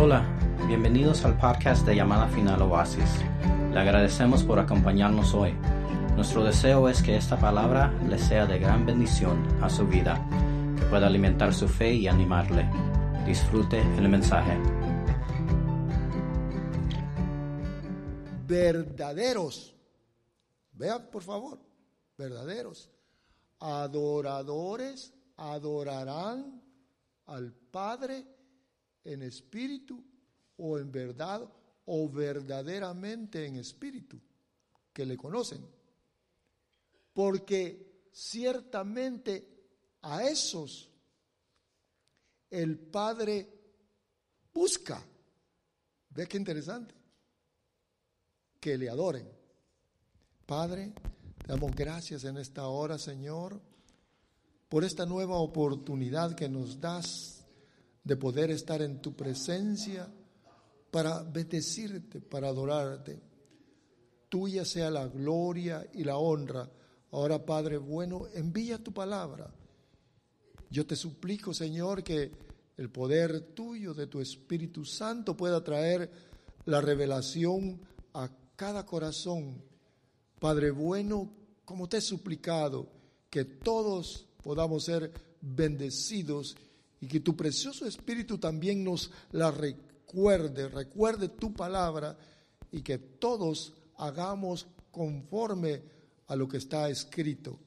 Hola, bienvenidos al podcast de Llamada Final Oasis. Le agradecemos por acompañarnos hoy. Nuestro deseo es que esta palabra le sea de gran bendición a su vida, que pueda alimentar su fe y animarle. Disfrute el mensaje. Verdaderos. Vean, por favor, verdaderos. Adoradores adorarán al Padre en espíritu o en verdad o verdaderamente en espíritu, que le conocen. Porque ciertamente a esos el Padre busca. ¿Ve qué interesante? Que le adoren. Padre, damos gracias en esta hora, Señor, por esta nueva oportunidad que nos das de poder estar en tu presencia para bendecirte, para adorarte. Tuya sea la gloria y la honra. Ahora, Padre bueno, envía tu palabra. Yo te suplico, Señor, que el poder tuyo, de tu Espíritu Santo, pueda traer la revelación a cada corazón. Padre bueno, como te he suplicado, que todos podamos ser bendecidos y que tu precioso Espíritu también nos la recuerde, recuerde tu palabra y que todos hagamos conforme a lo que está escrito.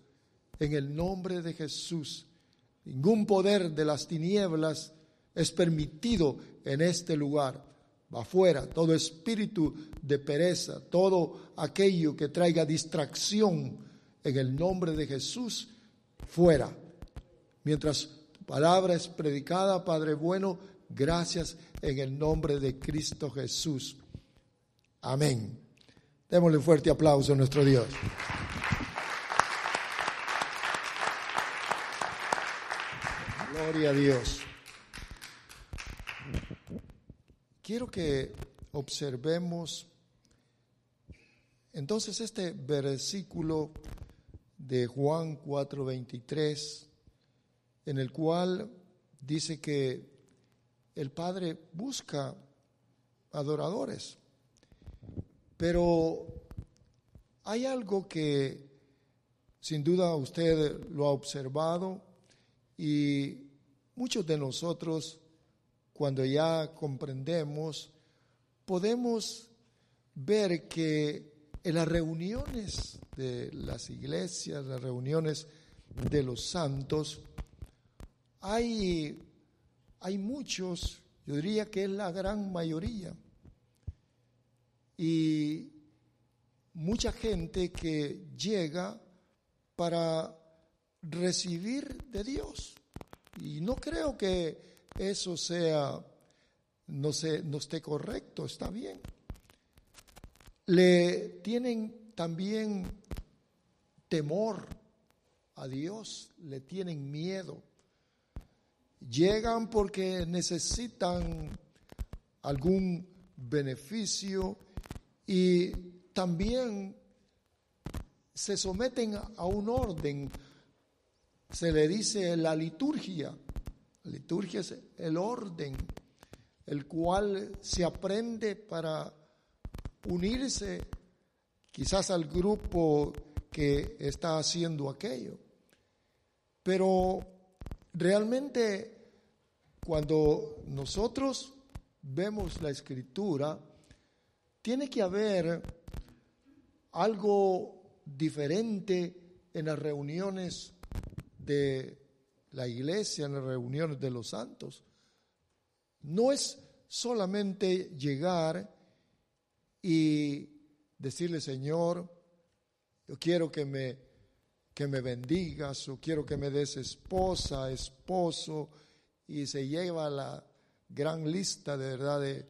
En el nombre de Jesús, ningún poder de las tinieblas es permitido en este lugar. Va afuera todo espíritu de pereza, todo aquello que traiga distracción en el nombre de Jesús, fuera. Mientras palabra es predicada, Padre bueno, gracias en el nombre de Cristo Jesús. Amén. Démosle un fuerte aplauso a nuestro Dios. Gloria a Dios. Quiero que observemos entonces este versículo de Juan 4:23 en el cual dice que el Padre busca adoradores. Pero hay algo que sin duda usted lo ha observado y muchos de nosotros cuando ya comprendemos podemos ver que en las reuniones de las iglesias, las reuniones de los santos, hay, hay muchos, yo diría que es la gran mayoría, y mucha gente que llega para recibir de Dios. Y no creo que eso sea, no, sé, no esté correcto, está bien. Le tienen también temor a Dios, le tienen miedo. Llegan porque necesitan algún beneficio y también se someten a un orden. Se le dice la liturgia. La liturgia es el orden, el cual se aprende para unirse quizás al grupo que está haciendo aquello. Pero realmente cuando nosotros vemos la escritura, tiene que haber algo diferente en las reuniones de la iglesia, en las reuniones de los santos. No es solamente llegar y decirle, Señor, yo quiero que me, que me bendigas o quiero que me des esposa, esposo, y se lleva la gran lista de verdad de,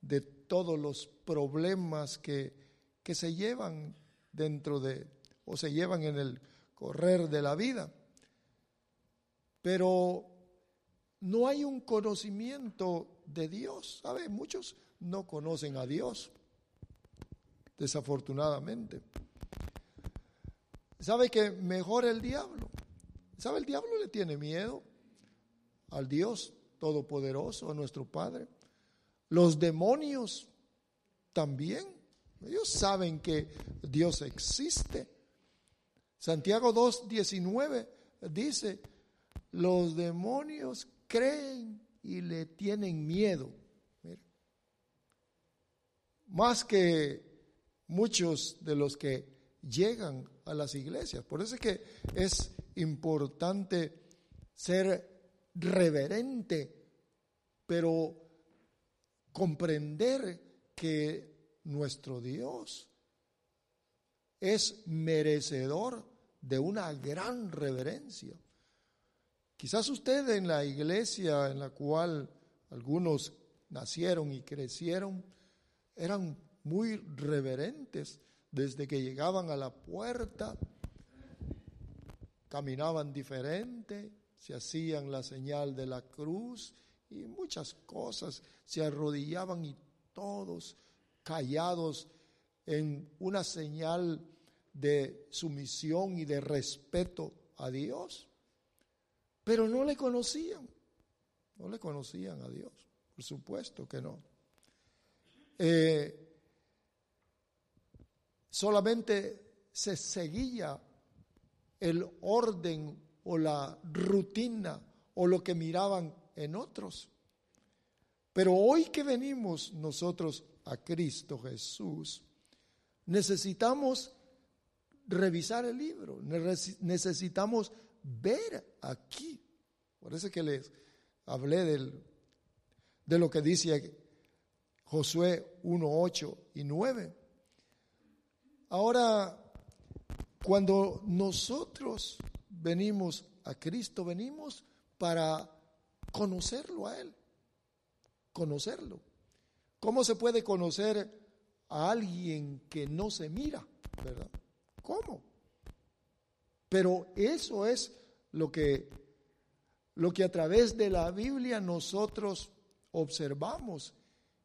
de todos los problemas que, que se llevan dentro de, o se llevan en el correr de la vida. Pero no hay un conocimiento de Dios. ¿Sabe? Muchos no conocen a Dios desafortunadamente. ¿Sabe que mejor el diablo? ¿Sabe? El diablo le tiene miedo al Dios Todopoderoso, a nuestro Padre. Los demonios también. Ellos saben que Dios existe. Santiago 2.19 dice, los demonios creen y le tienen miedo. Más que muchos de los que llegan a las iglesias. Por eso es que es importante ser reverente, pero comprender que nuestro Dios es merecedor de una gran reverencia. Quizás usted en la iglesia en la cual algunos nacieron y crecieron eran muy reverentes desde que llegaban a la puerta, caminaban diferente, se hacían la señal de la cruz y muchas cosas, se arrodillaban y todos callados en una señal de sumisión y de respeto a Dios. Pero no le conocían, no le conocían a Dios, por supuesto que no. Eh, solamente se seguía el orden o la rutina o lo que miraban en otros. Pero hoy que venimos nosotros a Cristo Jesús, necesitamos revisar el libro, necesitamos ver aquí. Por eso que les hablé del, de lo que dice Josué 1, 8 y 9. Ahora, cuando nosotros venimos a Cristo, venimos para conocerlo a Él, conocerlo. ¿Cómo se puede conocer a alguien que no se mira? ¿Verdad? ¿Cómo? Pero eso es lo que, lo que a través de la Biblia nosotros observamos,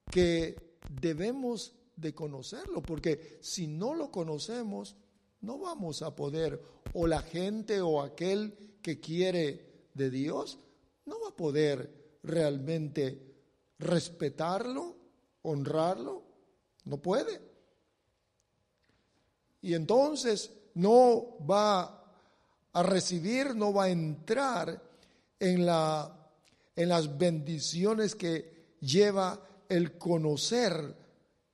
que debemos de conocerlo, porque si no lo conocemos, no vamos a poder, o la gente o aquel que quiere de Dios, no va a poder realmente respetarlo, honrarlo, no puede. Y entonces no va a recibir, no va a entrar en, la, en las bendiciones que lleva el conocer,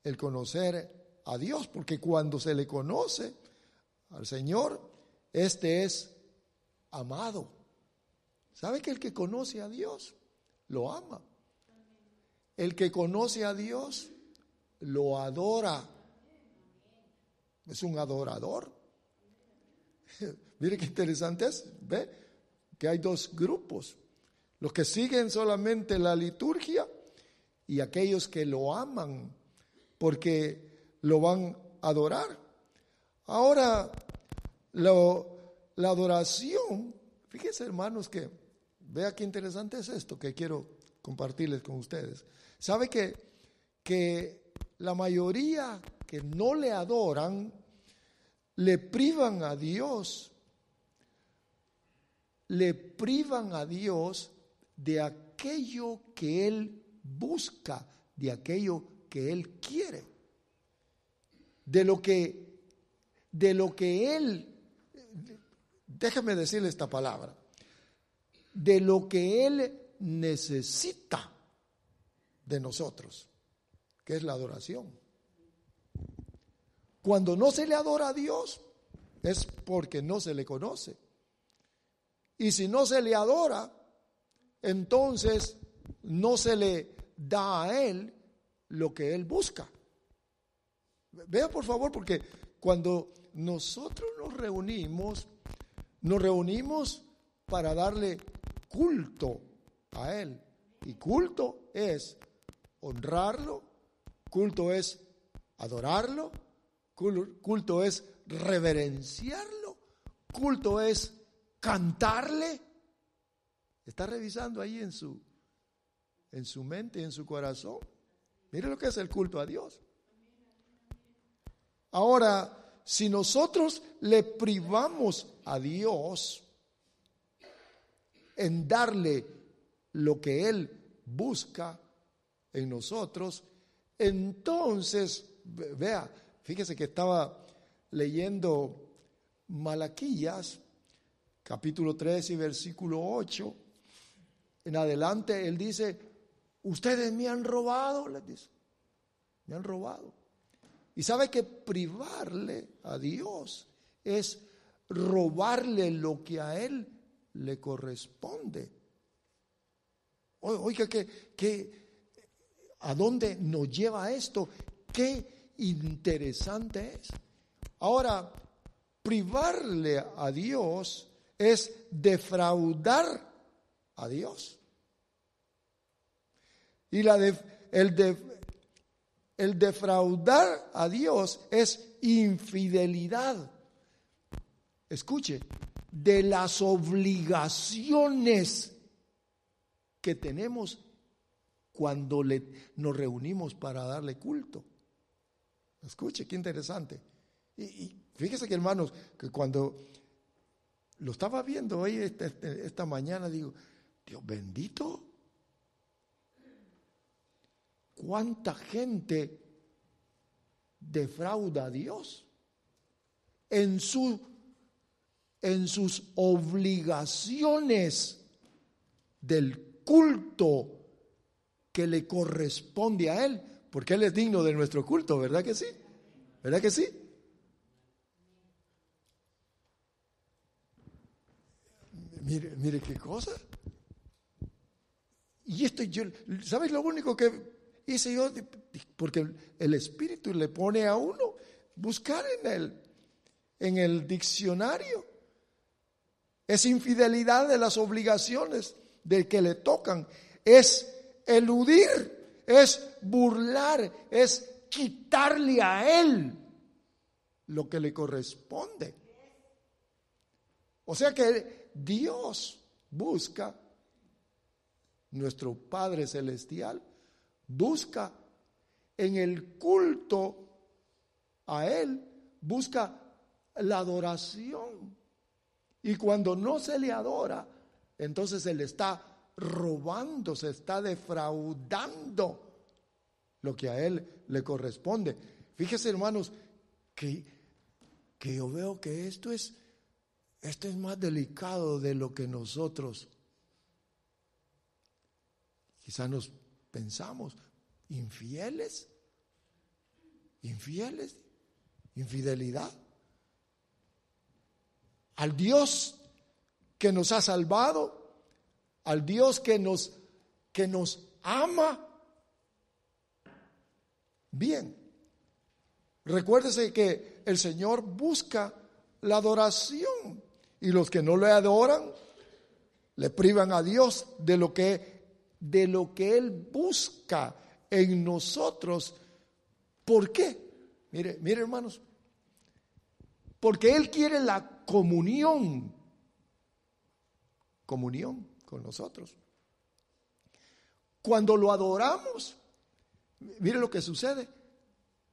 el conocer a Dios, porque cuando se le conoce al Señor, este es amado. ¿Sabe que el que conoce a Dios lo ama? El que conoce a Dios lo adora. Es un adorador. Mire qué interesante es. Ve que hay dos grupos. Los que siguen solamente la liturgia y aquellos que lo aman porque lo van a adorar. Ahora, la adoración, fíjense hermanos que, vea qué interesante es esto que quiero compartirles con ustedes. ¿Sabe que, que la mayoría que no le adoran, le privan a Dios le privan a Dios de aquello que Él busca, de aquello que Él quiere, de lo que, de lo que Él, déjame decirle esta palabra, de lo que Él necesita de nosotros, que es la adoración. Cuando no se le adora a Dios es porque no se le conoce. Y si no se le adora, entonces no se le da a él lo que él busca. Vea por favor, porque cuando nosotros nos reunimos, nos reunimos para darle culto a él. Y culto es honrarlo, culto es adorarlo, culto es reverenciarlo, culto es cantarle. Está revisando ahí en su, en su mente, en su corazón. Mire lo que es el culto a Dios. Ahora, si nosotros le privamos a Dios en darle lo que Él busca, en nosotros, entonces, vea, fíjese que estaba leyendo Malaquías, capítulo 3 y versículo 8. En adelante él dice, ustedes me han robado, les dice, me han robado. Y sabe que privarle a Dios es robarle lo que a él le corresponde. Oiga, que, ¿a dónde nos lleva esto? Qué interesante es. Ahora, privarle a Dios es defraudar a Dios. Y la el, el defraudar a Dios es infidelidad. Escuche, de las obligaciones que tenemos cuando le, nos reunimos para darle culto. Escuche, qué interesante. Y, fíjese que hermanos, que cuando lo estaba viendo hoy esta, este, esta mañana, digo, Dios bendito, ¿cuánta gente defrauda a Dios en, su, en sus obligaciones del culto que le corresponde a Él? Porque Él es digno de nuestro culto, ¿verdad que sí? ¿Verdad que sí? Mire, mire qué cosa. Y esto yo, ¿sabes lo único que hice yo? Porque el Espíritu le pone a uno buscar en el, en el diccionario. Es infidelidad de las obligaciones de que le tocan. Es eludir, es burlar, es quitarle a él lo que le corresponde. O sea que Dios busca, nuestro Padre Celestial, busca en el culto a Él, busca la adoración. Y cuando no se le adora, entonces se le está robando, se está defraudando lo que a Él le corresponde. Fíjese, hermanos, que, que yo veo que esto es, esto es más delicado de lo que nosotros quizás nos pensamos. Infieles, infieles, infidelidad. Al Dios que nos ha salvado, al Dios que nos, que nos ama, Bien, recuérdese que el Señor busca la adoración y los que no le adoran le privan a Dios de lo que de lo que él busca en nosotros. ¿Por qué? Mire, mire hermanos, porque él quiere la comunión, comunión con nosotros. Cuando lo adoramos, Mire lo que sucede.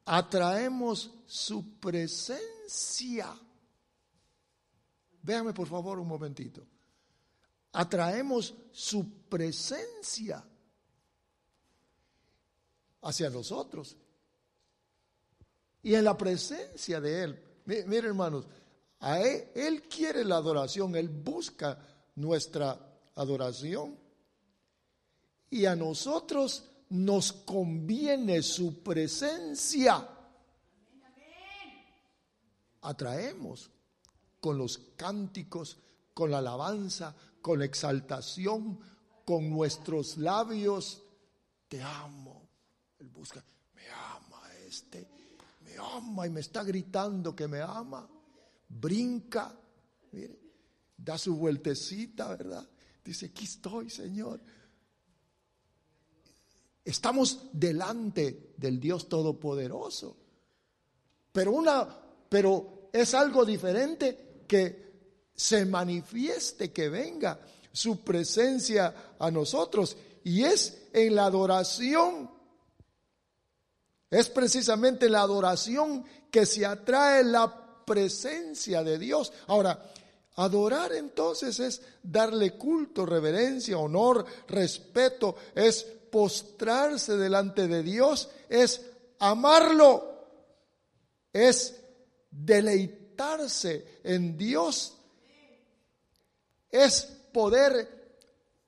Atraemos su presencia. Véame por favor un momentito. Atraemos su presencia hacia nosotros. Y en la presencia de Él, mire hermanos, a él, él quiere la adoración, Él busca nuestra adoración. Y a nosotros nos conviene su presencia. Atraemos con los cánticos, con la alabanza, con exaltación, con nuestros labios. Te amo. Él busca, me ama este, me ama y me está gritando que me ama. Brinca, mire, da su vueltecita, ¿verdad? Dice, aquí estoy, Señor. Estamos delante del Dios Todopoderoso. Pero una, pero es algo diferente que se manifieste, que venga su presencia a nosotros. Y es en la adoración. Es precisamente la adoración que se atrae la presencia de Dios. Ahora, adorar entonces es darle culto, reverencia, honor, respeto, es postrarse delante de Dios, es amarlo, es deleitarse en Dios, es poder,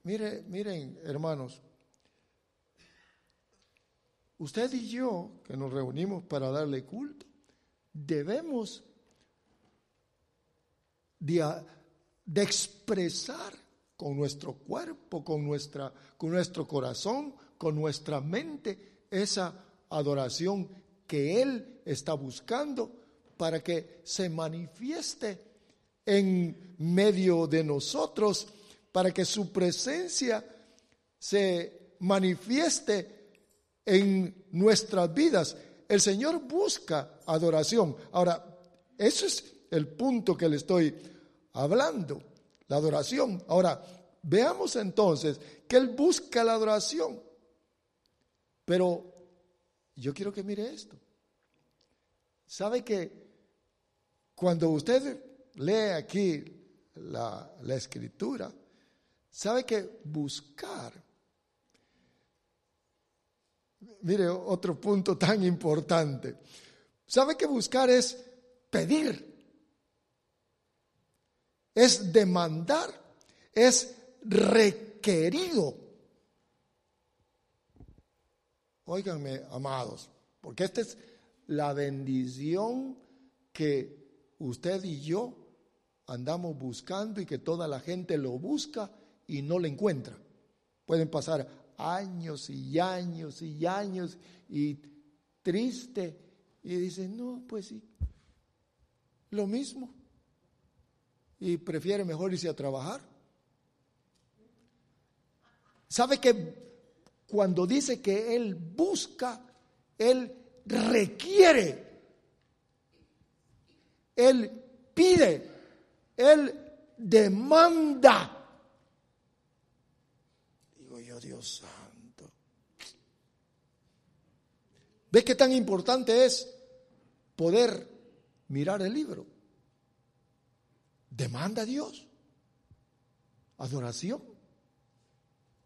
mire, miren hermanos, usted y yo que nos reunimos para darle culto, debemos de, de expresar con nuestro cuerpo, con, nuestra, con nuestro corazón, con nuestra mente, esa adoración que Él está buscando para que se manifieste en medio de nosotros, para que su presencia se manifieste en nuestras vidas. El Señor busca adoración. Ahora, eso es el punto que le estoy hablando la adoración. Ahora, veamos entonces que Él busca la adoración. Pero yo quiero que mire esto. ¿Sabe que cuando usted lee aquí la, la escritura, sabe que buscar, mire otro punto tan importante, sabe que buscar es pedir es demandar, es requerido. Óiganme, amados, porque esta es la bendición que usted y yo andamos buscando y que toda la gente lo busca y no lo encuentra. Pueden pasar años y años y años y triste y dicen, no, pues sí, lo mismo y prefiere mejor irse a trabajar. ¿Sabe que cuando dice que Él busca, Él requiere, Él pide, Él demanda? Digo yo, Dios santo. ¿Ve qué tan importante es poder mirar el libro? demanda a Dios. Adoración.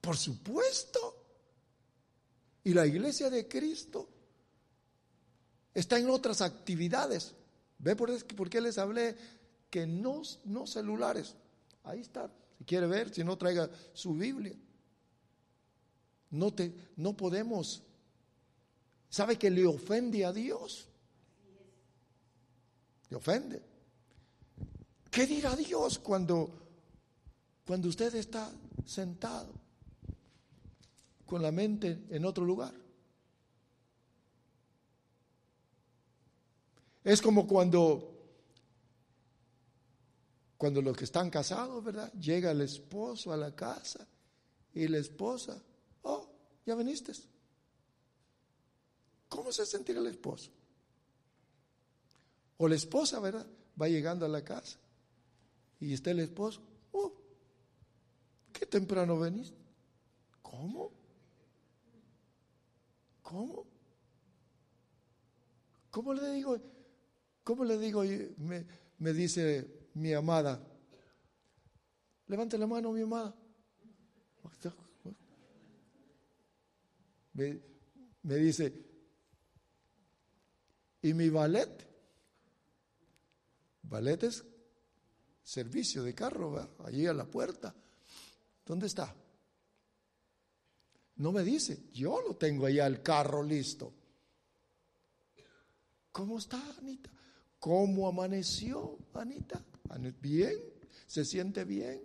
Por supuesto. Y la iglesia de Cristo está en otras actividades. ¿Ve por, qué les hablé que no, no celulares? Ahí está. Si quiere ver, si no traiga su Biblia. No, te, no podemos. ¿Sabe que le ofende a Dios? Le ofende. ¿Qué dirá Dios cuando, cuando usted está sentado con la mente en otro lugar? Es como cuando cuando los que están casados, ¿verdad? Llega el esposo a la casa y la esposa, oh, ya viniste. ¿Cómo se sentirá el esposo? O la esposa, ¿verdad? Va llegando a la casa y está el esposo. Oh, qué temprano venís. ¿Cómo? ¿Cómo? ¿Cómo le digo? ¿Cómo le digo? Me, me dice mi amada. Levante la mano, mi amada. Me, dice, ¿y mi ballet? Ballet es servicio de carro, allí a la puerta. ¿Dónde está? No me dice, yo lo tengo allá el carro listo. ¿Cómo está, Anita? ¿Cómo amaneció, Anita? ¿Bien? ¿Se siente bien?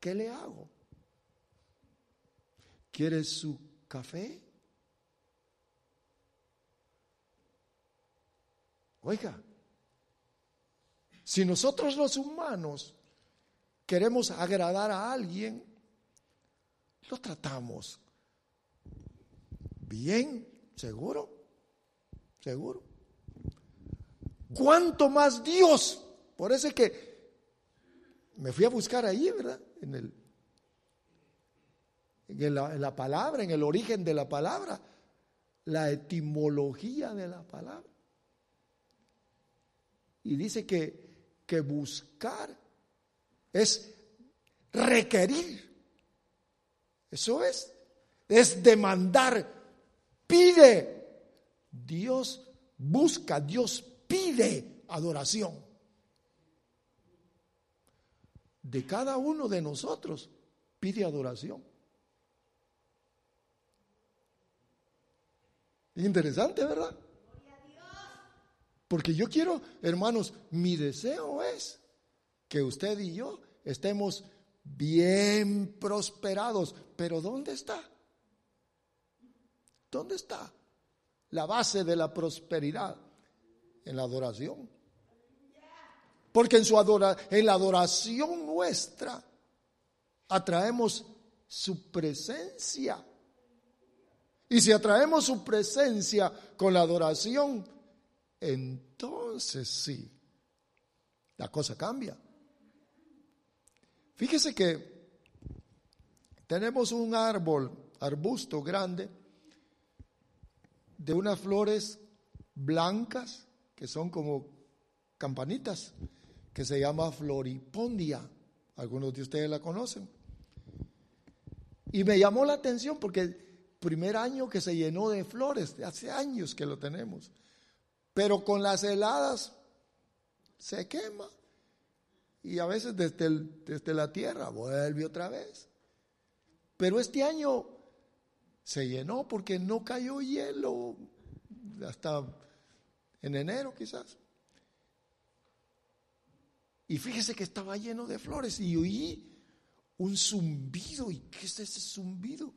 ¿Qué le hago? ¿Quiere su café? Oiga, si nosotros los humanos queremos agradar a alguien, lo tratamos bien, seguro, seguro. ¿Cuánto más Dios? Por eso es que me fui a buscar ahí, ¿verdad? En, el, en, la, en la palabra, en el origen de la palabra, la etimología de la palabra. Y dice que que buscar es requerir. Eso es. es demandar, pide. Dios busca, Dios pide adoración. De cada uno de nosotros pide adoración. Interesante, ¿verdad? Porque yo quiero, hermanos, mi deseo es que usted y yo estemos bien prosperados. Pero ¿dónde está? ¿Dónde está la base de la prosperidad? En la adoración. Porque en, su adora, en la adoración nuestra atraemos su presencia. Y si atraemos su presencia con la adoración, entonces sí, la cosa cambia. Fíjese que tenemos un árbol, arbusto grande, de unas flores blancas que son como campanitas, que se llama floripondia. Algunos de ustedes la conocen. Y me llamó la atención porque el primer año que se llenó de flores, hace años que lo tenemos, pero con las heladas se quema y a veces desde, desde la tierra vuelve otra vez. Pero este año se llenó porque no cayó hielo hasta en enero quizás. Y fíjese que estaba lleno de flores y oí un zumbido. ¿Y qué es ese zumbido?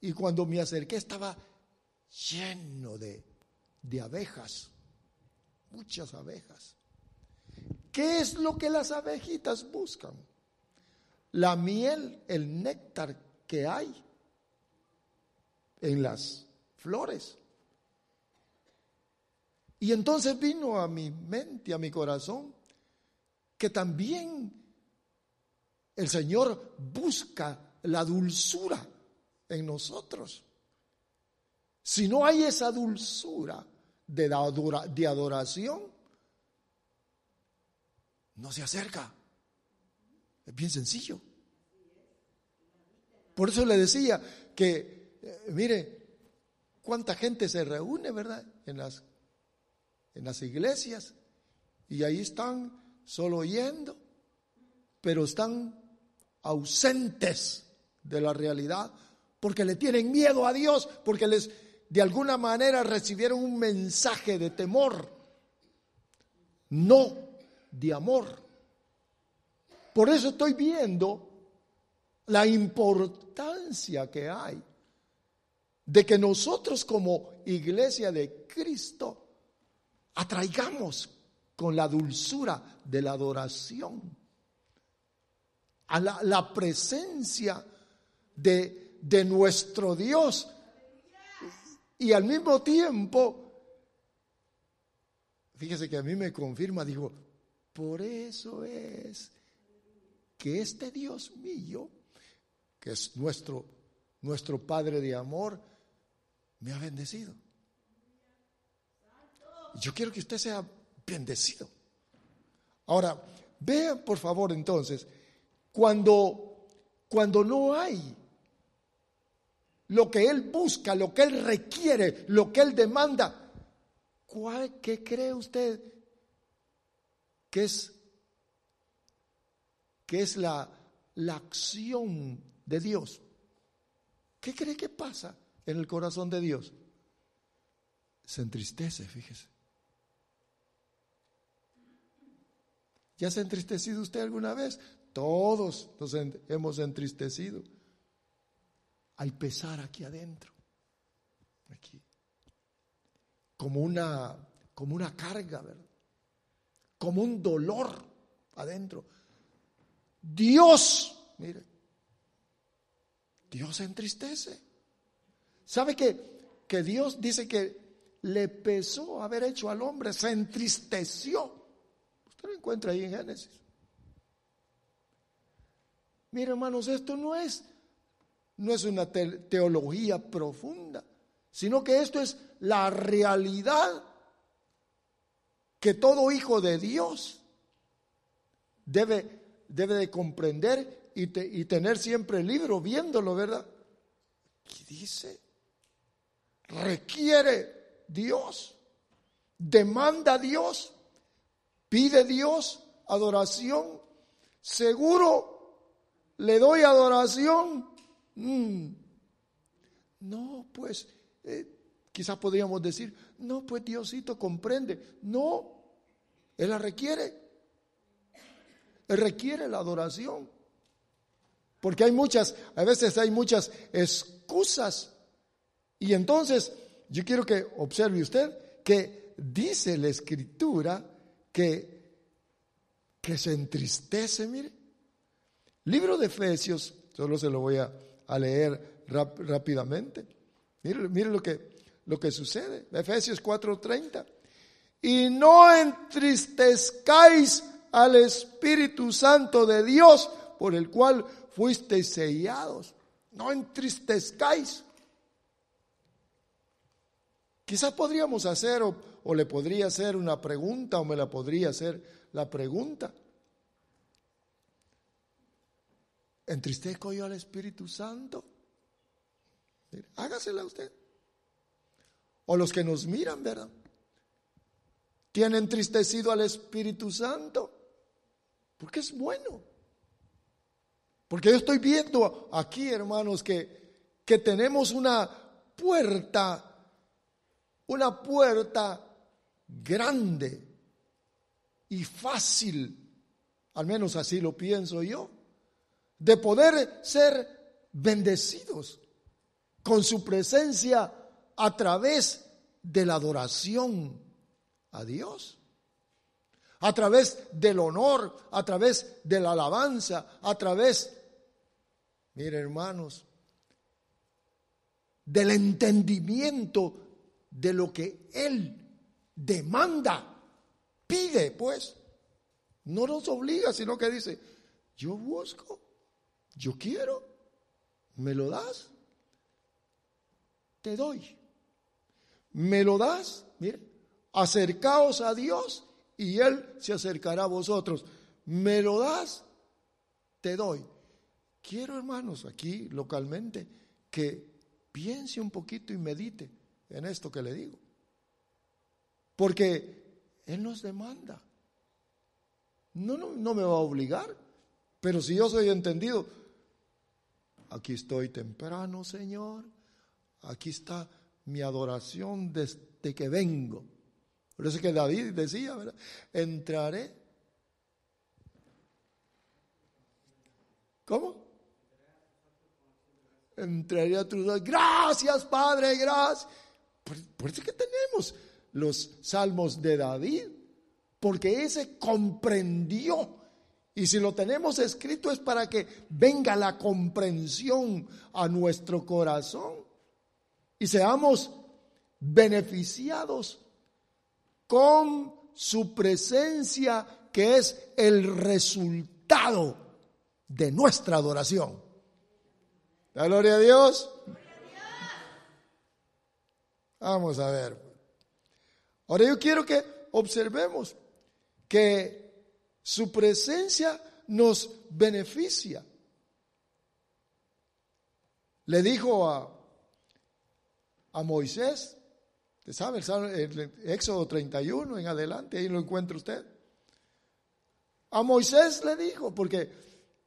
Y cuando me acerqué estaba lleno de, de abejas, muchas abejas. ¿Qué es lo que las abejitas buscan? La miel, el néctar que hay en las flores. Y entonces vino a mi mente, a mi corazón, que también el Señor busca la dulzura en nosotros. Si no hay esa dulzura de, de adoración, no se acerca. Es bien sencillo. Por eso le decía que, eh, mire, cuánta gente se reúne, ¿verdad? En las, en las iglesias. Y ahí están solo oyendo, pero están ausentes de la realidad porque le tienen miedo a Dios, porque les de alguna manera recibieron un mensaje de temor. No de amor. Por eso estoy viendo la importancia que hay de que nosotros como iglesia de Cristo atraigamos con la dulzura de la adoración a la, presencia de, de nuestro Dios y al mismo tiempo, fíjese que a mí me confirma, digo, por eso es que este Dios mío, que es nuestro, nuestro Padre de amor, me ha bendecido. Yo quiero que usted sea bendecido. Ahora, vean por favor entonces, cuando, cuando no hay lo que Él busca, lo que Él requiere, lo que Él demanda, ¿cuál, ¿qué cree usted que es, que es la, la acción de Dios. ¿Qué cree que pasa en el corazón de Dios? Se entristece, fíjese. ¿Ya se ha entristecido usted alguna vez? Todos nos hemos entristecido. Hay pesar aquí adentro. Aquí. Como una, como una carga, ¿verdad? como un dolor adentro. Dios, mire, Dios se entristece. ¿Sabe que, que Dios dice que le pesó haber hecho al hombre, se entristeció? Usted lo encuentra ahí en Génesis. Mire, hermanos, esto no es, no es una teología profunda, sino que esto es la realidad que todo hijo de Dios debe, debe de comprender y, y tener siempre el libro viéndolo, ¿verdad? dice, requiere Dios, demanda Dios, pide Dios adoración, seguro le doy adoración. Mm. No, pues, eh, quizás podríamos decir, no, pues Diosito comprende. No, Él la requiere. Él requiere la adoración. Porque hay muchas, a veces hay muchas excusas. Y entonces, yo quiero que observe usted que dice la escritura que, que se entristece, mire. Libro de Efesios, solo se lo voy a, leer rápidamente. Mire, mire lo, que, lo que sucede. Efesios 4:30. Y no entristezcáis al Espíritu Santo de Dios, por el cual fuisteis sellados. No entristezcáis. Quizás podríamos hacer o, o, le podría hacer una pregunta o me la podría hacer la pregunta. ¿Entristezco yo al Espíritu Santo? Hágasela usted. O los que nos miran, ¿verdad? ¿Tiene entristecido al Espíritu Santo? Porque es bueno. Porque yo estoy viendo aquí, hermanos, que, que tenemos una puerta, una puerta grande y fácil, al menos así lo pienso yo, de poder ser bendecidos con su presencia a través de la adoración a Dios a través del honor, a través de la alabanza, a través, mire hermanos, del entendimiento de lo que Él demanda, pide, pues. No nos obliga, sino que dice, yo busco, yo quiero, me lo das, te doy. Me lo das, mire, acercaos a Dios y Él se acercará a vosotros. ¿Me lo das? Te doy. Quiero, hermanos, aquí localmente, que piense un poquito y medite en esto que le digo. Porque Él nos demanda. No, no, no me va a obligar, pero si yo soy entendido, aquí estoy temprano, Señor, aquí está mi adoración desde que vengo. Por eso es que David decía, ¿verdad? Entraré. ¿Cómo? Entraré a tu Gracias, Padre, gracias. Por, eso es que tenemos los salmos de David, porque ese comprendió. Y si lo tenemos escrito es para que venga la comprensión a nuestro corazón y seamos beneficiados con su presencia, que es el resultado de nuestra adoración. La gloria a Dios. Vamos a ver. Ahora yo quiero que observemos que su presencia nos beneficia. Le dijo a, a Moisés, ¿Sabe el, Éxodo 31 en adelante? Ahí lo encuentra usted. A Moisés le dijo, porque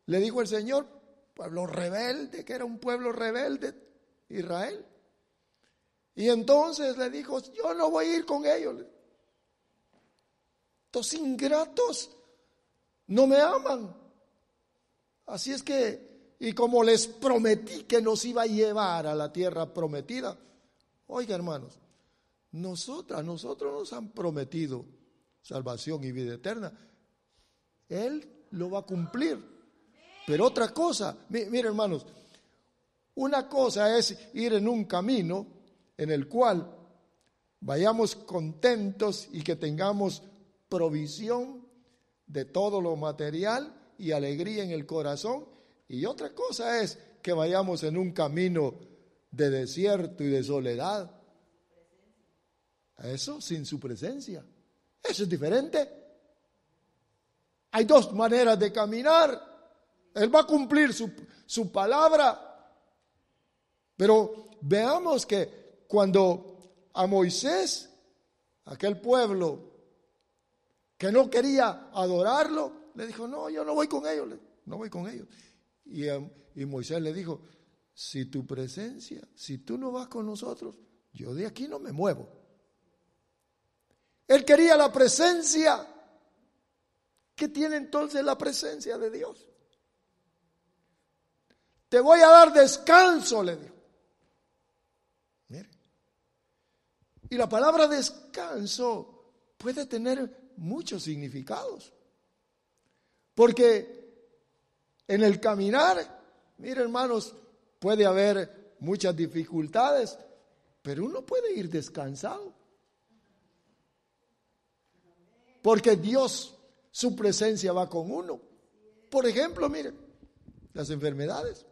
le dijo el Señor, pueblo rebelde, que era un pueblo rebelde, Israel. Y entonces le dijo, yo no voy a ir con ellos. Estos ingratos no me aman. Así es que, y como les prometí que nos iba a llevar a la tierra prometida, oiga hermanos, nosotras, nosotros nos han prometido salvación y vida eterna. Él lo va a cumplir. Pero otra cosa, mire hermanos, una cosa es ir en un camino en el cual vayamos contentos y que tengamos provisión de todo lo material y alegría en el corazón. Y otra cosa es que vayamos en un camino de desierto y de soledad eso sin su presencia. Eso es diferente. Hay dos maneras de caminar. Él va a cumplir su, su palabra. Pero veamos que cuando a Moisés, aquel pueblo que no quería adorarlo, le dijo, no, yo no voy con ellos, no voy con ellos. Y, um, y Moisés le dijo, si tu presencia, si tú no vas con nosotros, yo de aquí no me muevo. Él quería la presencia. ¿Qué tiene entonces la presencia de Dios? Te voy a dar descanso, le dijo. Mire. Y la palabra descanso puede tener muchos significados. Porque en el caminar, mire hermanos, puede haber muchas dificultades, pero uno puede ir descansado. Porque Dios, su presencia va con uno. Por ejemplo, mire, las enfermedades.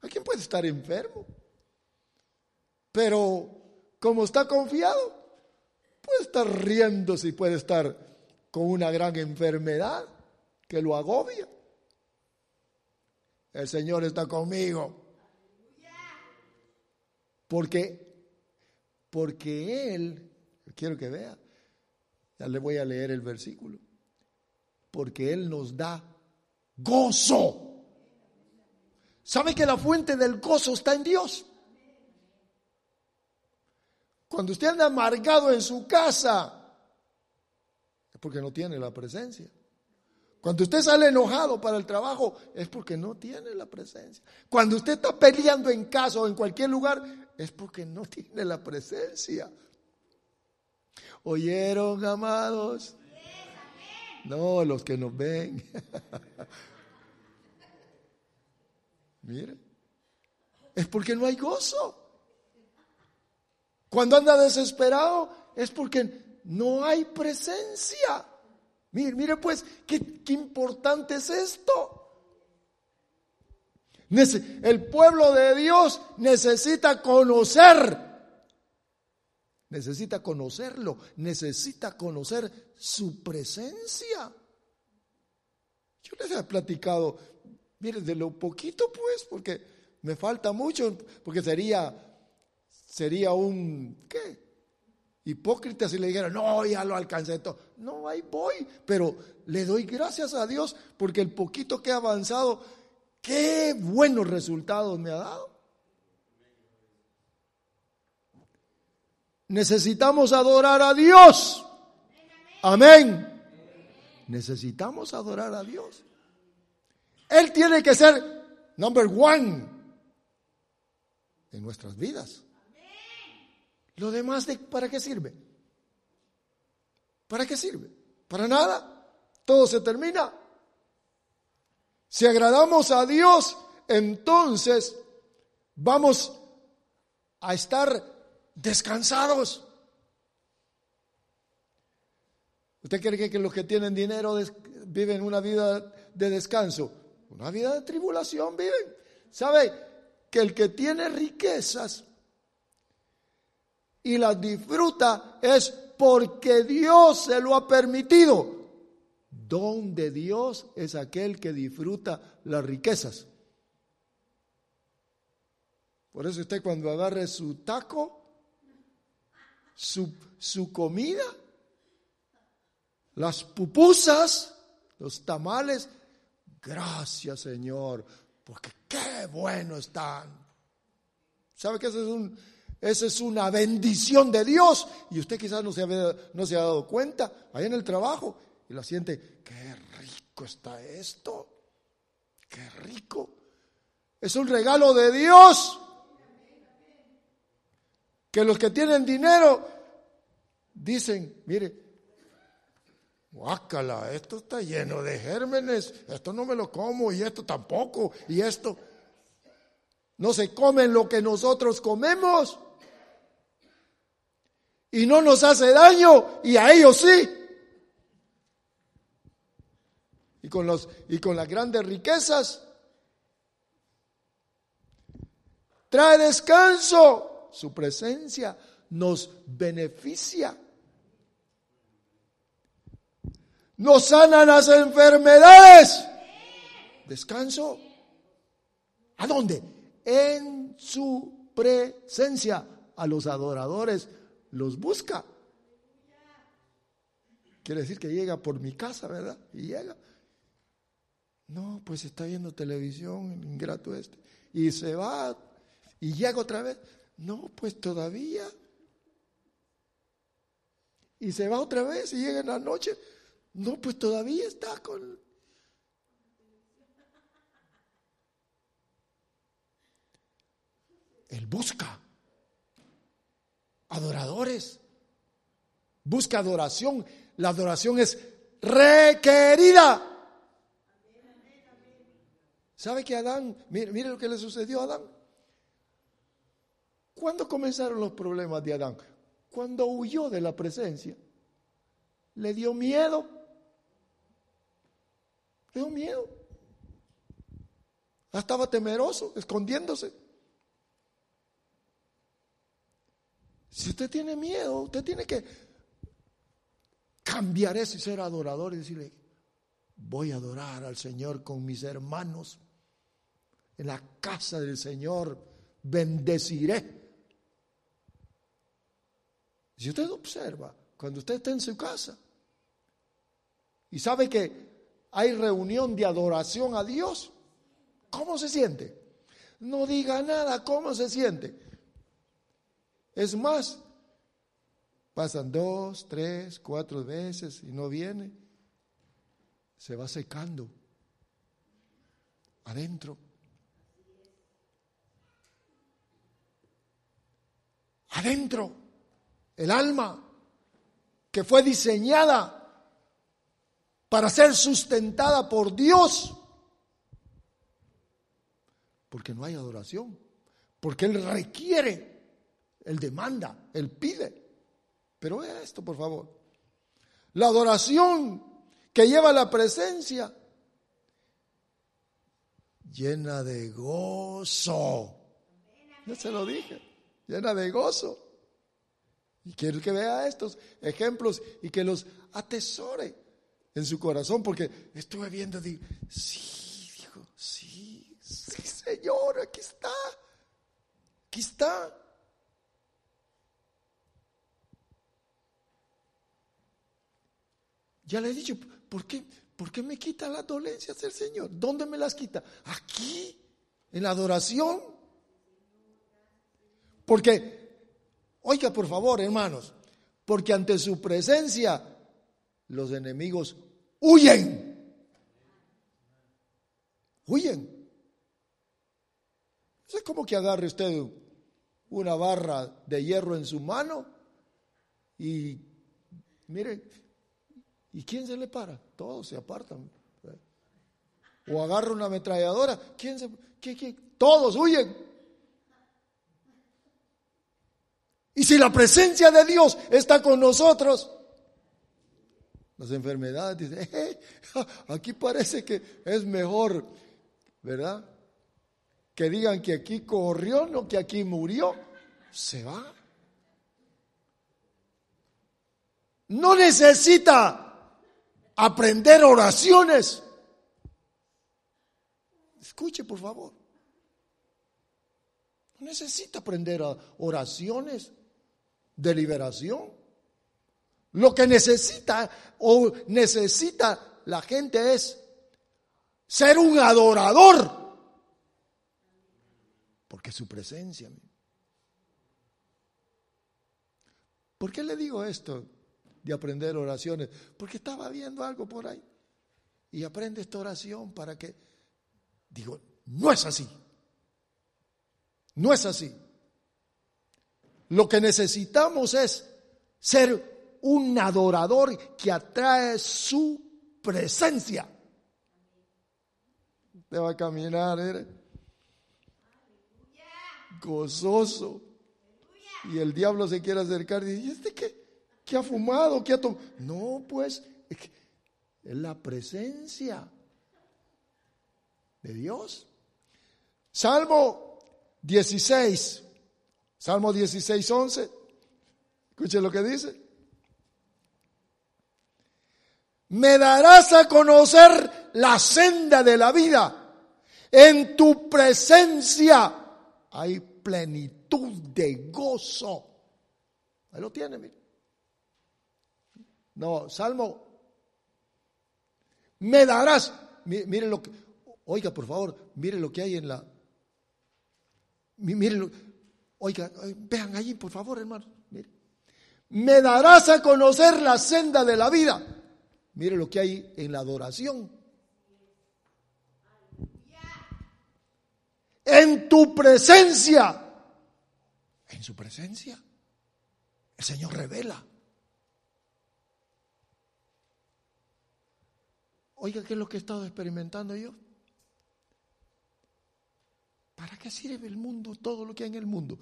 ¿Alguien puede estar enfermo? Pero como está confiado, puede estar riéndose y puede estar con una gran enfermedad que lo agobia. El Señor está conmigo. Porque, porque Él, quiero que vea, ya le voy a leer el versículo, porque Él nos da gozo. ¿Sabe que la fuente del gozo está en Dios? Cuando usted anda amargado en su casa, es porque no tiene la presencia. Cuando usted sale enojado para el trabajo, es porque no tiene la presencia. Cuando usted está peleando en casa o en cualquier lugar, es porque no tiene la presencia. ¿Oyeron, amados? No, los que nos ven. Mire, es porque no hay gozo. Cuando anda desesperado es porque no hay presencia. Mire, mire pues, qué, qué importante es esto. El pueblo de Dios necesita conocer, necesita conocerlo, necesita conocer su presencia. Yo les he platicado Mire, de lo poquito pues, porque me falta mucho, porque sería, sería un, ¿qué? Hipócrita si le dijera, no, ya lo alcancé todo. No, ahí voy, pero le doy gracias a Dios porque el poquito que he avanzado, qué buenos resultados me ha dado. Necesitamos adorar a Dios. Amén. Necesitamos adorar a Dios. Él tiene que ser number one en nuestras vidas. Lo demás, de, ¿para qué sirve? ¿Para qué sirve? Para nada. Todo se termina. Si agradamos a Dios, entonces vamos a estar descansados. ¿Usted cree que los que tienen dinero viven una vida de descanso? Una vida de tribulación viven. ¿Sabe? Que el que tiene riquezas y las disfruta es porque Dios se lo ha permitido. Don de Dios es aquel que disfruta las riquezas. Por eso usted cuando agarre su taco, su, su comida, las pupusas, los tamales, Gracias Señor, porque qué bueno están. ¿Sabe que eso es un, esa es una bendición de Dios? Y usted quizás no se, no se ha dado cuenta, ahí en el trabajo, y la siente, qué rico está esto, qué rico. Es un regalo de Dios. Que los que tienen dinero dicen, mire, Guácala, esto está lleno de gérmenes, esto no me lo como y esto tampoco y esto. No se comen lo que nosotros comemos y no nos hace daño y a ellos sí. Y con, los, y con las grandes riquezas trae descanso, su presencia nos beneficia. nos sanan las enfermedades. Descanso. ¿A dónde? En su presencia. A los adoradores los busca. Quiere decir que llega por mi casa, ¿verdad? Y llega. No, pues está viendo televisión, ingrato este. Y se va y llega otra vez. No, pues todavía. Y se va otra vez y llega en la noche. No, pues todavía está con... Él busca adoradores. Busca adoración. La adoración es requerida. ¿Sabe que Adán, mire, mire, lo que le sucedió a Adán? ¿Cuándo comenzaron los problemas de Adán? Cuando huyó de la presencia. Le dio miedo. Le dio miedo. Estaba temeroso, escondiéndose. Si usted tiene miedo, usted tiene que cambiar eso y ser adorador y decirle, voy a adorar al Señor con mis hermanos. En la casa del Señor bendeciré. Si usted observa, cuando usted está en su casa y sabe que hay reunión de adoración a Dios, ¿cómo se siente? No diga nada, ¿cómo se siente? Es más, pasan dos, tres, cuatro veces y no viene, se va secando adentro. Adentro, el alma que fue diseñada para ser sustentada por Dios. Porque no hay adoración. Porque Él requiere, Él demanda, Él pide. Pero vea esto, por favor. La adoración que lleva la presencia llena de gozo. Ya se lo dije, llena de gozo. Y quiero que vea estos ejemplos y que los atesore en su corazón, porque estuve viendo, digo, sí, dijo, sí, sí, Señor, aquí está, aquí está. Ya le he dicho, ¿por qué, ¿por qué me quita las dolencias el Señor? ¿Dónde me las quita? Aquí, en la adoración. Porque, oiga por favor, hermanos, porque ante su presencia los enemigos huyen. Huyen. Es como que agarre usted una barra de hierro en su mano y mire, ¿Y quién se le para? Todos se apartan. O agarra una ametralladora. ¿Quién se.? Todos huyen. Y si la presencia de Dios está con nosotros, las enfermedades dicen, eh, aquí parece que es mejor, ¿verdad? Que digan que aquí corrió, no que aquí murió. Se va. No necesita aprender oraciones. Escuche, por favor. No necesita aprender oraciones de liberación. Lo que necesita o necesita la gente es ser un adorador. Porque su presencia. ¿Por qué le digo esto? De aprender oraciones, porque estaba viendo algo por ahí. Y aprende esta oración para que, digo, no es así. No es así. Lo que necesitamos es ser un adorador que atrae su presencia. Te va a caminar, ¿eh? gozoso. Y el diablo se quiere acercar y dice, ¿este qué? ¿Qué ha fumado? ¿Qué ha tomado? No, pues es la presencia de Dios. Salmo 16, Salmo 16, 11. Escuche lo que dice. Me darás a conocer la senda de la vida. En tu presencia hay plenitud de gozo. Ahí lo tiene, mire. No, Salmo. Me darás. Mire, lo que. Oiga, por favor, mire lo que hay en la. Mire lo, Oiga, vean allí, por favor, hermano. Mire. Me darás a conocer la senda de la vida. Mire lo que hay en la adoración. En tu presencia. En su presencia. El Señor revela. Oiga, ¿qué es lo que he estado experimentando yo? ¿Para qué sirve el mundo, todo lo que hay en el mundo?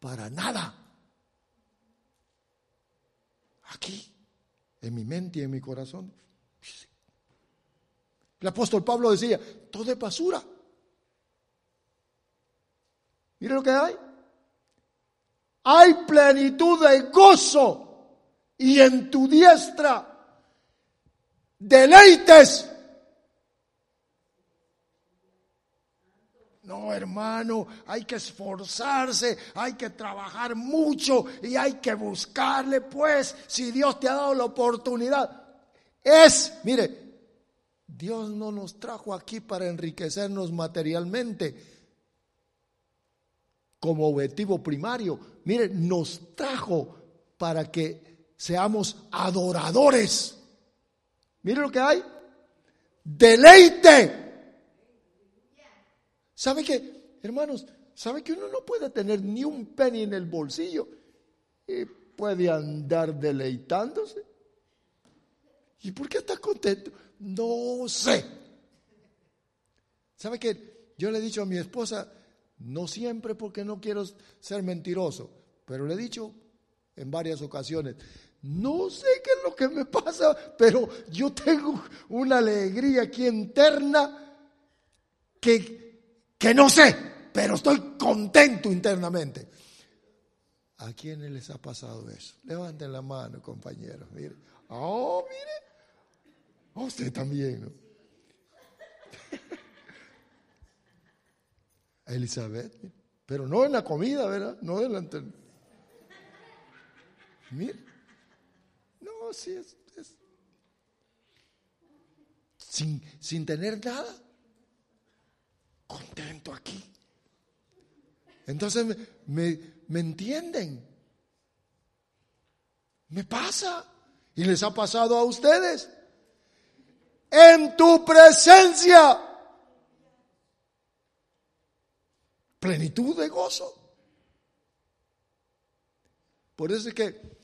Para nada. Aquí, en mi mente y en mi corazón. El apóstol Pablo decía, todo es basura. Mire lo que hay. Hay plenitud de gozo y en tu diestra deleites No, hermano, hay que esforzarse, hay que trabajar mucho y hay que buscarle, pues, si Dios te ha dado la oportunidad. Es, mire, Dios no nos trajo aquí para enriquecernos materialmente como objetivo primario. Mire, nos trajo para que seamos adoradores. Mire lo que hay. Deleite ¿Sabe qué, hermanos? ¿Sabe que uno no puede tener ni un penny en el bolsillo y puede andar deleitándose? ¿Y por qué está contento? No sé. ¿Sabe qué? Yo le he dicho a mi esposa, no siempre porque no quiero ser mentiroso, pero le he dicho en varias ocasiones, no sé qué es lo que me pasa, pero yo tengo una alegría aquí interna que que no sé, pero estoy contento internamente. ¿A quiénes les ha pasado eso? Levanten la mano, compañeros. Mire. Oh, mire. A usted también, ¿no? Elizabeth. Pero no en la comida, ¿verdad? No delante. Mire. Es. Sin, sin tener nada contento aquí. Entonces me, me, entienden. Me pasa. Y les ha pasado a ustedes. En tu presencia. Plenitud de gozo. Por eso es que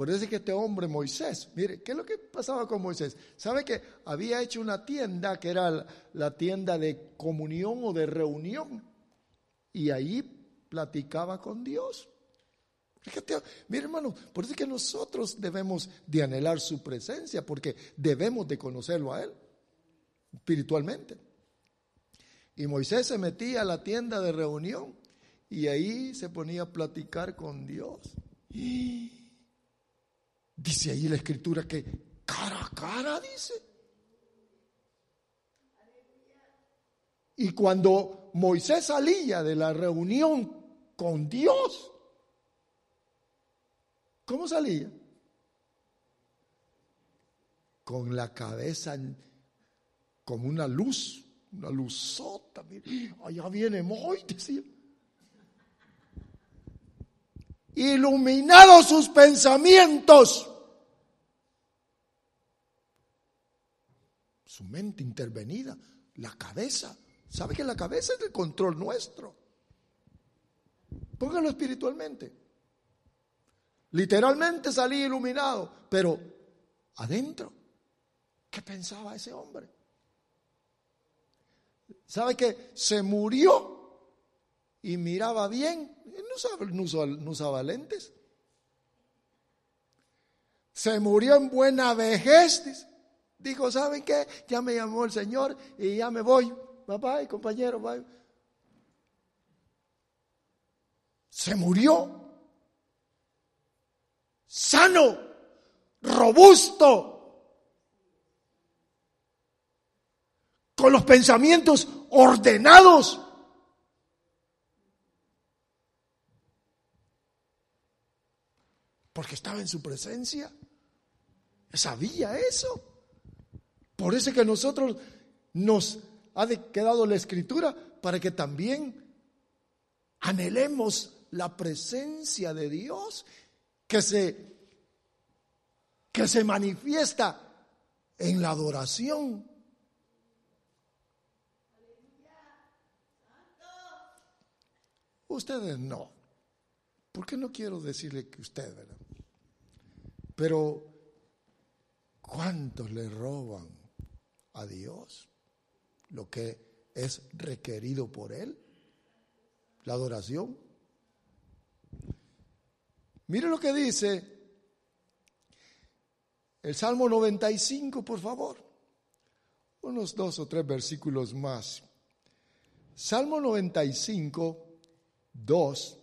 por eso es que este hombre Moisés, mire, ¿qué es lo que pasaba con Moisés? ¿Sabe que había hecho una tienda que era la tienda de comunión o de reunión? Y ahí platicaba con Dios. Fíjate, mire hermano, por eso es que nosotros debemos de anhelar su presencia, porque debemos de conocerlo a Él espiritualmente. Y Moisés se metía a la tienda de reunión y ahí se ponía a platicar con Dios. Y Dice ahí la escritura que cara a cara, dice. Y cuando Moisés salía de la reunión con Dios, ¿cómo salía? Con la cabeza como una luz, una luzota. Allá viene Moisés, decía iluminados sus pensamientos. Su mente intervenida, la cabeza. ¿Sabe que la cabeza es el control nuestro? Póngalo espiritualmente. Literalmente salí iluminado, pero adentro, ¿qué pensaba ese hombre? ¿Sabe que se murió y miraba bien? no usaba, no usaba, lentes. Se murió en buena vejez. Dijo, ¿saben qué? Ya me llamó el Señor y ya me voy. Bye bye, compañero, bye. Se murió. Sano, robusto. Con los pensamientos ordenados. Porque estaba en su presencia. Sabía eso. Por eso es que nosotros nos ha quedado la escritura para que también anhelemos la presencia de Dios que se, que se manifiesta en la adoración. Ustedes no. Porque no quiero decirle que usted. Pero, ¿cuántos le roban a Dios lo que es requerido por Él? La adoración. Mire lo que dice el Salmo 95, por favor. Unos dos o tres versículos más. Salmo 95, 2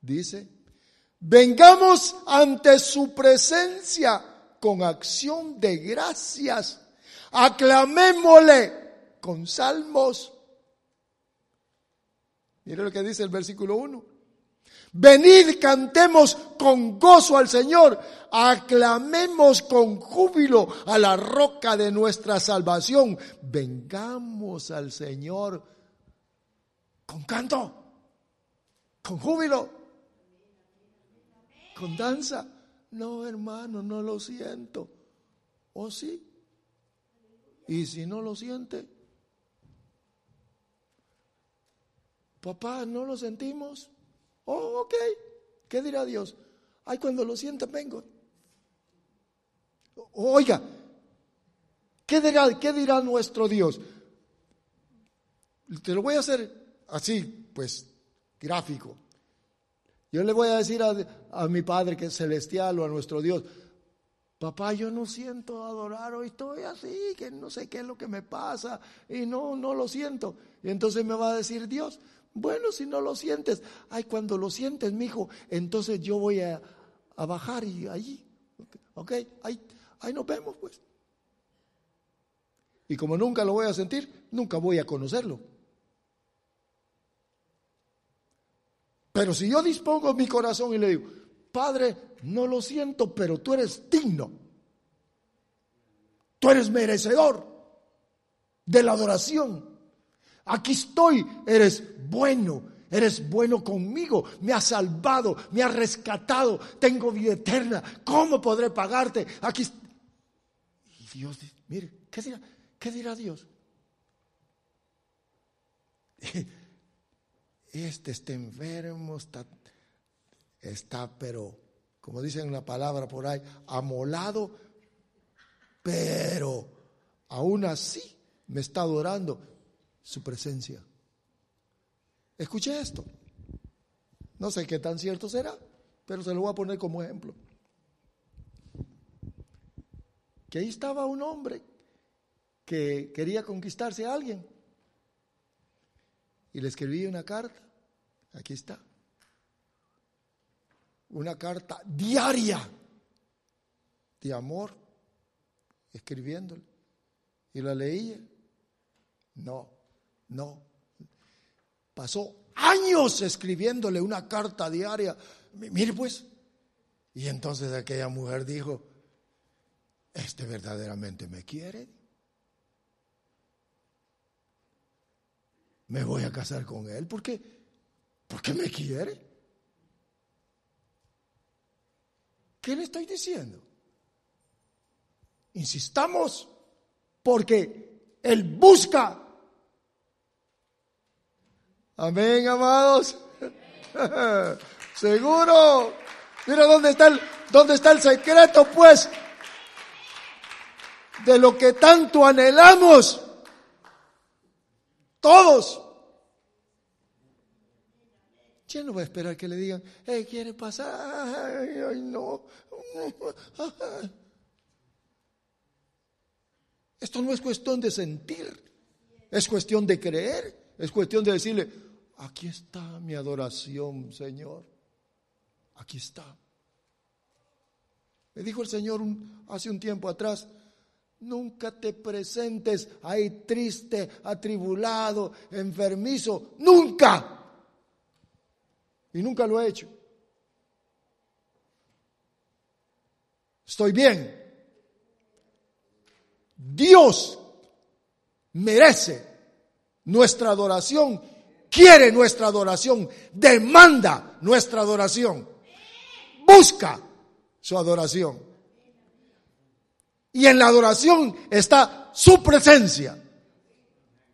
dice, vengamos ante su presencia con acción de gracias, aclamémosle con salmos. Mire lo que dice el versículo 1. Venid, cantemos con gozo al Señor, aclamemos con júbilo a la roca de nuestra salvación. Vengamos al Señor con canto, con júbilo, con danza. No, hermano, no lo siento. ¿O sí? Y si no lo siente, papá, ¿no lo sentimos? Oh, ok. ¿Qué dirá Dios? Ay, cuando lo sienta, vengo. Oiga, ¿qué dirá, ¿qué dirá nuestro Dios? Te lo voy a hacer así, pues, gráfico. Yo le voy a decir a, a, mi Padre que es celestial o a nuestro Dios, papá, yo no siento adorar, hoy estoy así, que no sé qué es lo que me pasa y no, no lo siento. Y entonces me va a decir Dios, bueno, si no lo sientes, ay, cuando lo sientes, mi hijo, entonces yo voy a, bajar y allí, ok, ahí, ahí nos vemos, pues. Y como nunca lo voy a sentir, nunca voy a conocerlo. Pero si yo dispongo mi corazón y le digo, Padre, no lo siento, pero tú eres digno. Tú eres merecedor de la adoración. Aquí estoy, eres bueno, eres bueno conmigo, me has salvado, me has rescatado, tengo vida eterna, ¿cómo podré pagarte? Aquí Y Dios dice, mire, ¿qué dirá, qué dirá Dios? Este está enfermo, está, está, pero, como dicen la palabra por ahí, amolado, pero aún así me está adorando su presencia. Escuche esto. No sé qué tan cierto será, pero se lo voy a poner como ejemplo. Que ahí estaba un hombre que quería conquistarse a alguien y le escribí una carta. Aquí está. Una carta diaria de amor, escribiéndole. Y la leía. No, no. Pasó años escribiéndole una carta diaria. Mire pues. Y entonces aquella mujer dijo, este verdaderamente me quiere. Me voy a casar con él porque, porque me quiere. ¿Qué le estoy diciendo? Insistamos porque él busca Amén, amados. Seguro. Mira dónde está el, dónde está el secreto, pues, de lo que tanto anhelamos. Todos. ¿Quién no va a esperar que le digan, hey, quiere pasar? Ay, no. Esto no es cuestión de sentir, es cuestión de creer, es cuestión de decirle, aquí está mi adoración, Señor. Aquí está. Me dijo el Señor hace un tiempo atrás, nunca te presentes ahí triste, atribulado, enfermizo, nunca. Y nunca lo he hecho. Estoy bien. Dios merece nuestra adoración, quiere nuestra adoración, demanda nuestra adoración, busca su adoración. Y en la adoración está su presencia.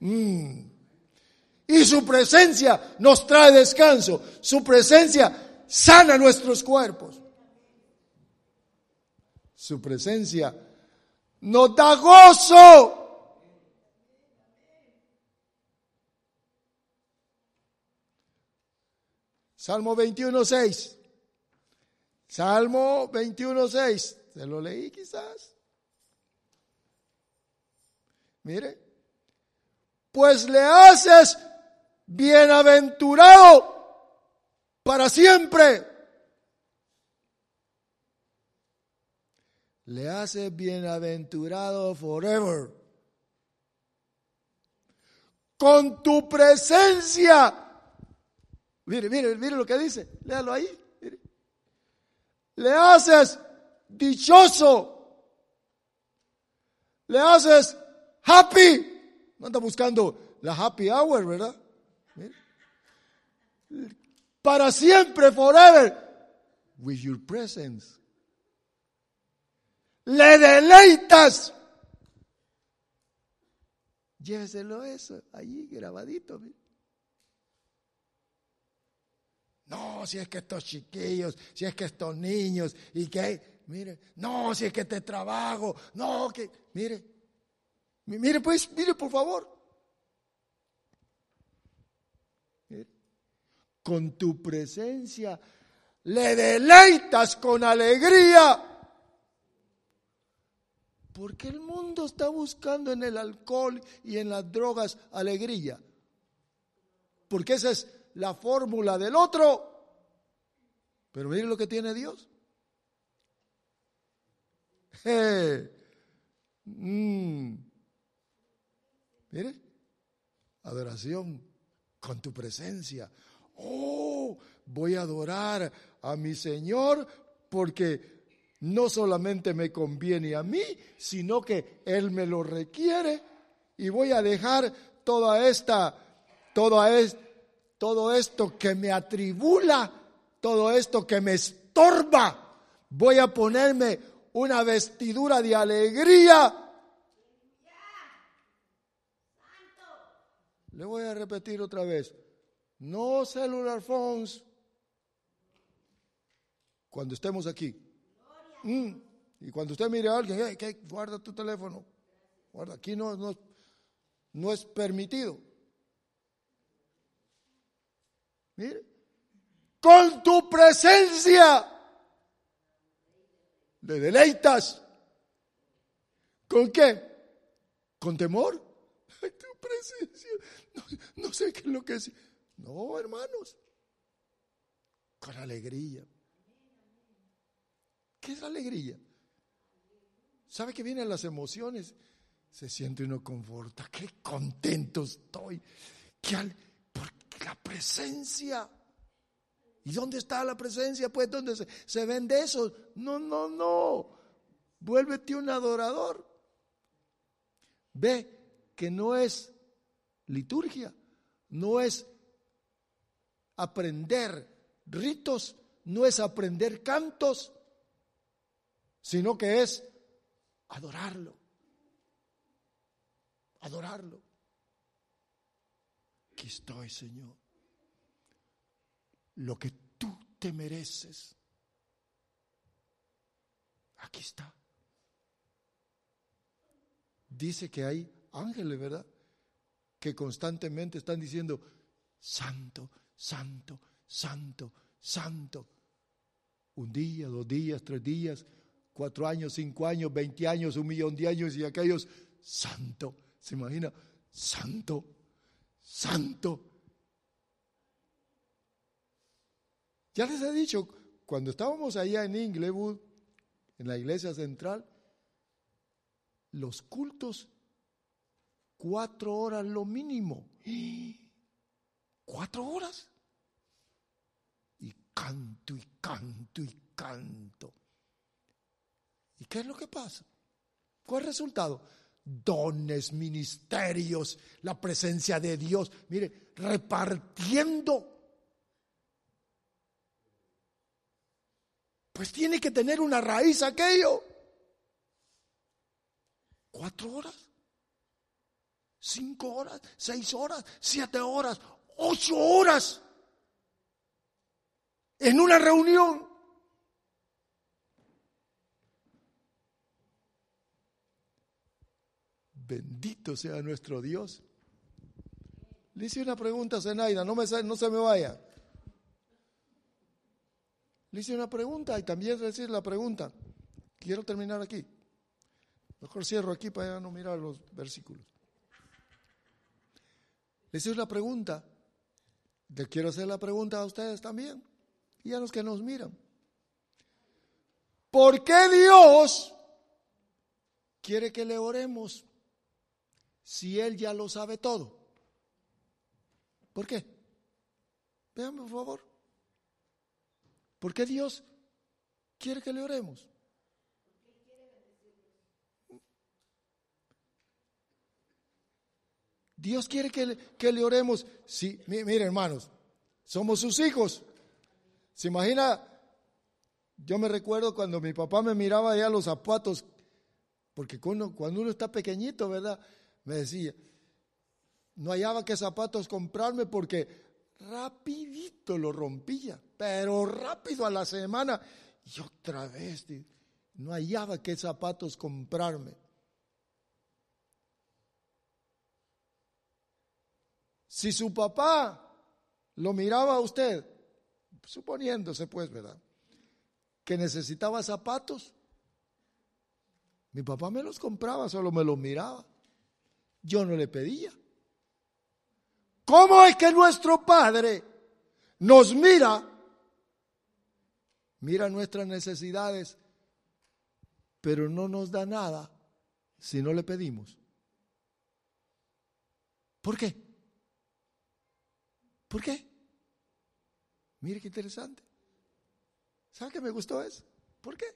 Mm. Y su presencia nos trae descanso. Su presencia sana nuestros cuerpos. Su presencia nos da gozo. Salmo 21.6. Salmo 21.6. ¿Se lo leí quizás? Mire. Pues le haces bienaventurado para siempre. Le hace bienaventurado forever. Con tu presencia. Mire, mire, mire lo que dice. Léalo ahí. Le haces dichoso. Le haces happy. No anda buscando la happy hour, ¿verdad? Para siempre, forever, with your presence. Le deleitas. Lléveselo eso, allí grabadito. No, si es que estos chiquillos, si es que estos niños, y que, mire, no, si es que este trabajo, no, que, mire, mire pues, mire por favor. Con tu presencia le deleitas con alegría. Porque el mundo está buscando en el alcohol y en las drogas alegría. Porque esa es la fórmula del otro. Pero miren lo que tiene Dios. Mm. Mire, adoración con tu presencia oh, voy a adorar a mi Señor porque no solamente me conviene a mí, sino que Él me lo requiere y voy a dejar toda esta, toda es, todo esto que me atribula, todo esto que me estorba, voy a ponerme una vestidura de alegría. Le voy a repetir otra vez. No cellular phones. Cuando estemos aquí. Mm. Y cuando usted mire a alguien, guarda tu teléfono. Guarda, aquí no, no, no es permitido. Mire, con tu presencia le deleitas. ¿Con qué? ¿Con temor? tu presencia. No, no sé qué es lo que es. No, hermanos, con alegría. ¿Qué es la alegría? ¿Sabe que vienen las emociones? Se siente uno conforta. Qué contento estoy. Qué porque la presencia. ¿Y dónde está la presencia? Pues ¿dónde se, se vende eso? No, no, no. Vuélvete un adorador. Ve que no es liturgia, no es aprender ritos, no es aprender cantos, sino que es adorarlo. Adorarlo. Aquí estoy, Señor. Lo que tú te mereces. Aquí está. Dice que hay ángeles, ¿verdad? Que constantemente están diciendo, Santo, santo, santo, santo. Un día, dos días, tres días, cuatro años, cinco años, veinte años, un millón de años y aquellos, santo. ¿Se imagina? Santo, santo. Ya les he dicho, cuando estábamos allá en Inglewood, en la iglesia central, los cultos, cuatro horas lo mínimo. ¿Cuatro horas? canto y canto y canto. ¿Y qué es lo que pasa? ¿Cuál es el resultado? Dones, ministerios, la presencia de Dios. Mire, repartiendo. Pues tiene que tener una raíz aquello. Cuatro horas, cinco horas, seis horas, siete horas, ocho horas en una reunión. Bendito sea nuestro Dios. Le hice una pregunta a Zenaida, no, me, no se me vaya. Le hice una pregunta y también decir la pregunta. Quiero terminar aquí. Mejor cierro aquí para no mirar los versículos. Le hice una pregunta. Le quiero hacer la pregunta a ustedes también y a los que nos miran. ¿Por qué Dios quiere que le oremos si Él ya lo sabe todo? ¿Por qué? Vean, por favor. ¿Por qué Dios quiere que le oremos? Dios quiere que le, que le oremos. Sí, miren hermanos, somos sus hijos. ¿Se imagina? Yo me recuerdo cuando mi papá me miraba allá los zapatos, porque cuando, cuando uno está pequeñito, ¿verdad? Me decía, no hallaba qué zapatos comprarme porque rapidito lo rompía, pero rápido a la semana y otra vez no hallaba qué zapatos comprarme. Si su papá lo miraba a usted, suponiéndose pues, ¿verdad? Que necesitaba zapatos, mi papá me los compraba, solo me los miraba. Yo no le pedía. ¿Cómo es que nuestro Padre nos mira? Mira nuestras necesidades, pero no nos da nada si no le pedimos. ¿Por qué? ¿Por qué? Mire qué interesante. ¿Sabe qué me gustó eso? ¿Por qué?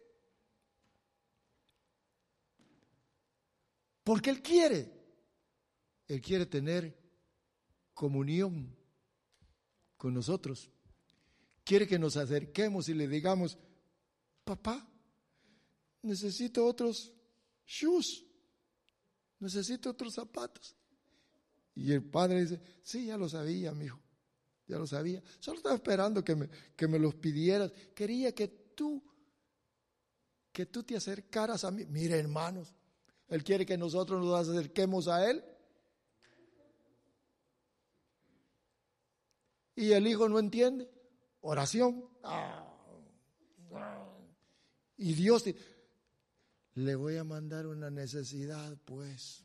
Porque Él quiere. Él quiere tener comunión con nosotros. Quiere que nos acerquemos y le digamos, papá, necesito otros shoes, necesito otros zapatos. Y el padre dice, sí, ya lo sabía, mi hijo, ya lo sabía. Solo estaba esperando que me, que me los pidieras. Quería que tú, que tú te acercaras a mí. Mire, hermanos, Él quiere que nosotros nos acerquemos a Él y el hijo no entiende. Oración. Y Dios le voy a mandar una necesidad, pues.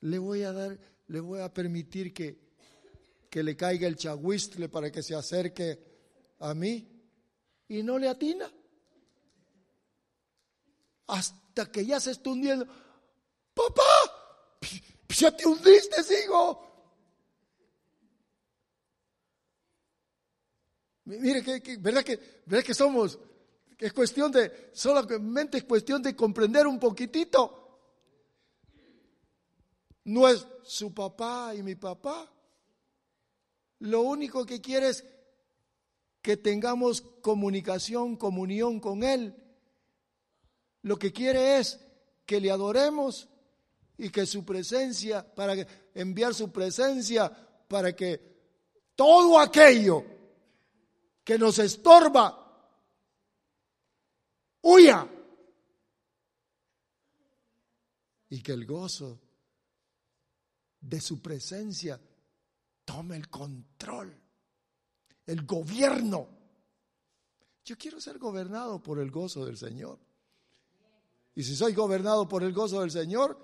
Le voy a dar, le voy a permitir que, que le caiga el chahuistle para que se acerque a mí y no le atina. Hasta que ya se está hundiendo. Papá, ya te hundiste, hijo. Mire, que, ¿verdad, que, ¿verdad que somos? es cuestión de, solamente es cuestión de comprender un poquitito. No es su papá y mi papá. Lo único que quiere es que tengamos comunicación, comunión con Él. Lo que quiere es que le adoremos y que su presencia, para enviar su presencia, para que todo aquello que nos estorba, huya. Y que el gozo de su presencia tome el control, el gobierno. Yo quiero ser gobernado por el gozo del Señor. Y si soy gobernado por el gozo del Señor,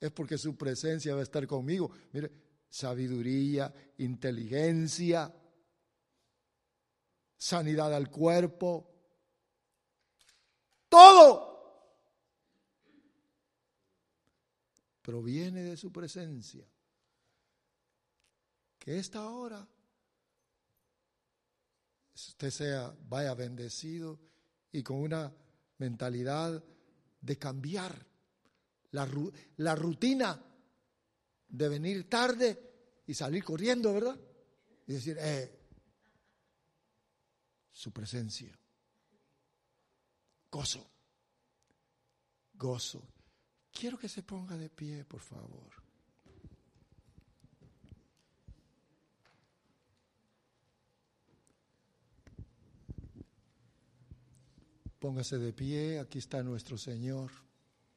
es porque su presencia va a estar conmigo. Mire, sabiduría, inteligencia, sanidad al cuerpo, todo proviene de su presencia. Que esta hora usted sea, vaya bendecido y con una mentalidad de cambiar la, la rutina de venir tarde y salir corriendo, ¿verdad? Y decir, eh, su presencia, gozo, gozo. Quiero que se ponga de pie, por favor. Póngase de pie, aquí está nuestro Señor.